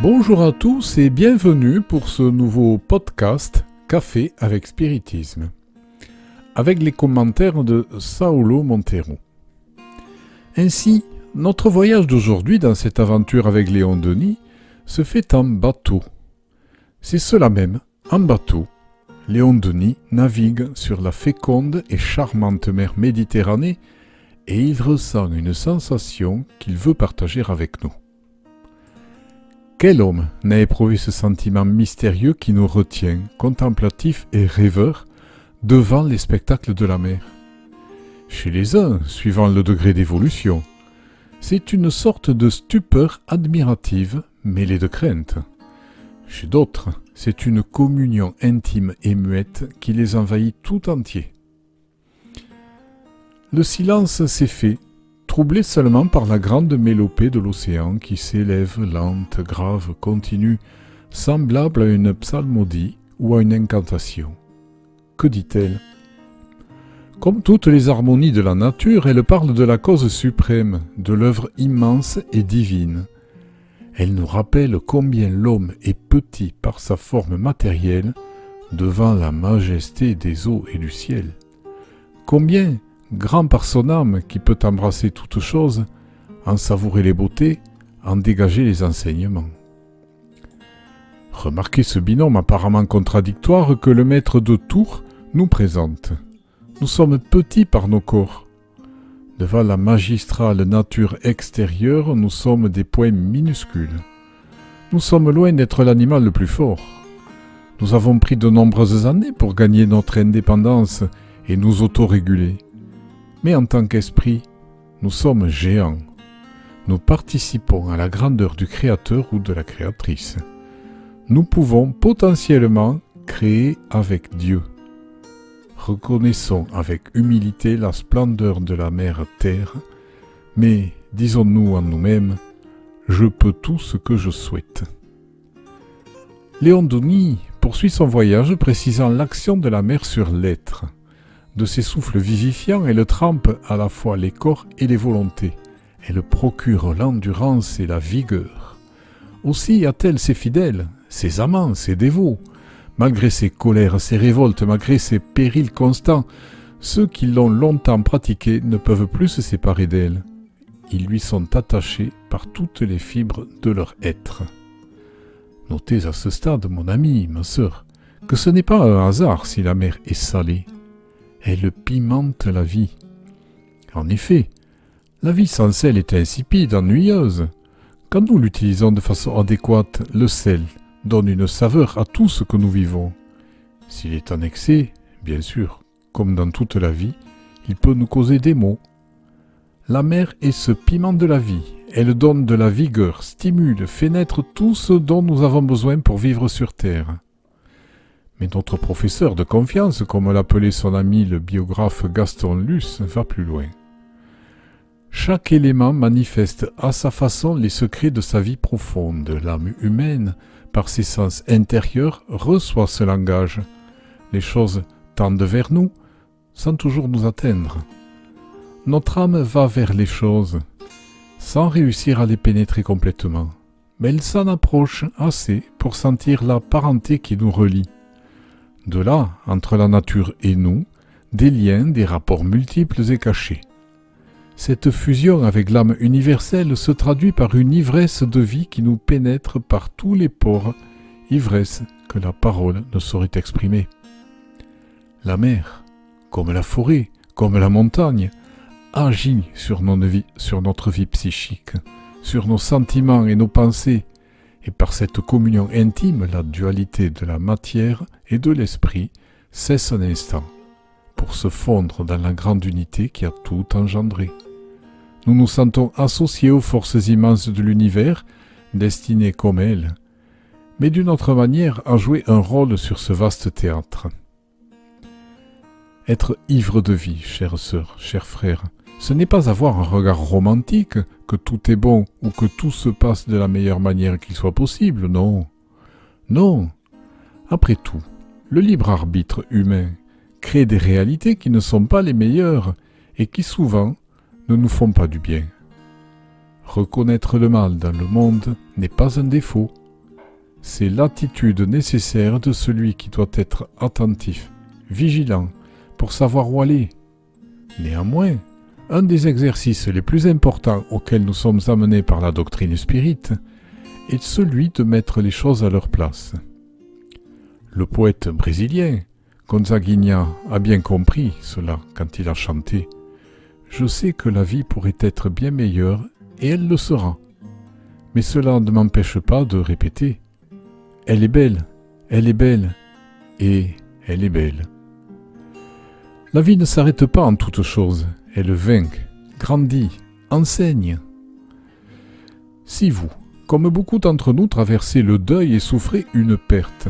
Bonjour à tous et bienvenue pour ce nouveau podcast Café avec Spiritisme, avec les commentaires de Saulo Montero. Ainsi, notre voyage d'aujourd'hui dans cette aventure avec Léon Denis se fait en bateau. C'est cela même, en bateau. Léon Denis navigue sur la féconde et charmante mer Méditerranée et il ressent une sensation qu'il veut partager avec nous. Quel homme n'a éprouvé ce sentiment mystérieux qui nous retient, contemplatif et rêveur, devant les spectacles de la mer? Chez les uns, suivant le degré d'évolution, c'est une sorte de stupeur admirative mêlée de crainte. Chez d'autres, c'est une communion intime et muette qui les envahit tout entiers. Le silence s'est fait troublé seulement par la grande mélopée de l'océan qui s'élève lente, grave, continue, semblable à une psalmodie ou à une incantation. Que dit-elle? Comme toutes les harmonies de la nature, elle parle de la cause suprême, de l'œuvre immense et divine. Elle nous rappelle combien l'homme est petit par sa forme matérielle devant la majesté des eaux et du ciel. Combien grand par son âme qui peut embrasser toutes choses, en savourer les beautés, en dégager les enseignements. Remarquez ce binôme apparemment contradictoire que le maître de Tours nous présente. Nous sommes petits par nos corps. Devant la magistrale nature extérieure, nous sommes des points minuscules. Nous sommes loin d'être l'animal le plus fort. Nous avons pris de nombreuses années pour gagner notre indépendance et nous autoréguler. Mais en tant qu'esprit, nous sommes géants. Nous participons à la grandeur du Créateur ou de la Créatrice. Nous pouvons potentiellement créer avec Dieu. Reconnaissons avec humilité la splendeur de la mère Terre, mais disons-nous en nous-mêmes, je peux tout ce que je souhaite. Léon Denis poursuit son voyage précisant l'action de la mer sur l'être. De ses souffles vivifiants, elle trempe à la fois les corps et les volontés. Elle procure l'endurance et la vigueur. Aussi a-t-elle ses fidèles, ses amants, ses dévots. Malgré ses colères, ses révoltes, malgré ses périls constants, ceux qui l'ont longtemps pratiquée ne peuvent plus se séparer d'elle. Ils lui sont attachés par toutes les fibres de leur être. Notez à ce stade, mon ami, ma sœur, que ce n'est pas un hasard si la mer est salée elle pimente la vie. En effet, la vie sans sel est insipide, ennuyeuse. Quand nous l'utilisons de façon adéquate, le sel donne une saveur à tout ce que nous vivons. S'il est en excès, bien sûr, comme dans toute la vie, il peut nous causer des maux. La mer est ce piment de la vie. Elle donne de la vigueur, stimule, fait naître tout ce dont nous avons besoin pour vivre sur Terre. Mais notre professeur de confiance, comme l'appelait son ami le biographe Gaston Luce, va plus loin. Chaque élément manifeste à sa façon les secrets de sa vie profonde. L'âme humaine, par ses sens intérieurs, reçoit ce langage. Les choses tendent vers nous sans toujours nous atteindre. Notre âme va vers les choses, sans réussir à les pénétrer complètement, mais elle s'en approche assez pour sentir la parenté qui nous relie. De là, entre la nature et nous, des liens, des rapports multiples et cachés. Cette fusion avec l'âme universelle se traduit par une ivresse de vie qui nous pénètre par tous les pores, ivresse que la parole ne saurait exprimer. La mer, comme la forêt, comme la montagne, agit sur, sur notre vie psychique, sur nos sentiments et nos pensées, et par cette communion intime, la dualité de la matière et de l'esprit cesse un instant pour se fondre dans la grande unité qui a tout engendré. Nous nous sentons associés aux forces immenses de l'univers, destinées comme elles, mais d'une autre manière à jouer un rôle sur ce vaste théâtre. Être ivre de vie, chère sœur, chers frères, ce n'est pas avoir un regard romantique, que tout est bon ou que tout se passe de la meilleure manière qu'il soit possible, non. Non. Après tout, le libre arbitre humain crée des réalités qui ne sont pas les meilleures et qui souvent ne nous font pas du bien. Reconnaître le mal dans le monde n'est pas un défaut, c'est l'attitude nécessaire de celui qui doit être attentif, vigilant, pour savoir où aller. Néanmoins, un des exercices les plus importants auxquels nous sommes amenés par la doctrine spirite est celui de mettre les choses à leur place. Le poète brésilien, Gonzaguinha, a bien compris cela quand il a chanté Je sais que la vie pourrait être bien meilleure et elle le sera. Mais cela ne m'empêche pas de répéter Elle est belle, elle est belle et elle est belle. La vie ne s'arrête pas en toutes choses, elle vainque, grandit, enseigne. Si vous, comme beaucoup d'entre nous, traversez le deuil et souffrez une perte,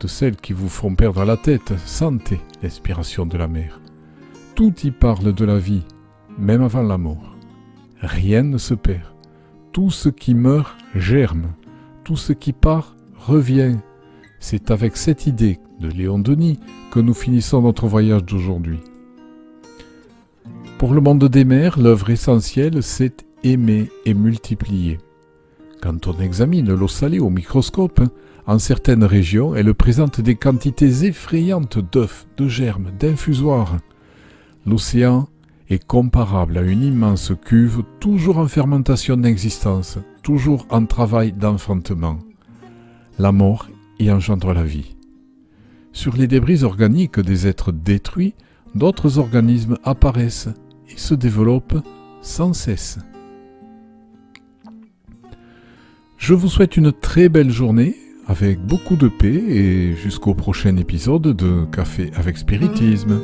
de celles qui vous font perdre la tête, sentez l'inspiration de la mer. Tout y parle de la vie, même avant la mort. Rien ne se perd. Tout ce qui meurt germe. Tout ce qui part revient. C'est avec cette idée de Léon Denis que nous finissons notre voyage d'aujourd'hui. Pour le monde des mers, l'œuvre essentielle, c'est aimer et multiplier. Quand on examine l'eau salée au microscope, en certaines régions, elle présente des quantités effrayantes d'œufs, de germes, d'infusoires. L'océan est comparable à une immense cuve, toujours en fermentation d'existence, toujours en travail d'enfantement. La mort y engendre la vie. Sur les débris organiques des êtres détruits, d'autres organismes apparaissent se développent sans cesse. Je vous souhaite une très belle journée avec beaucoup de paix et jusqu'au prochain épisode de Café avec Spiritisme.